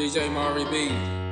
DJ Mari B.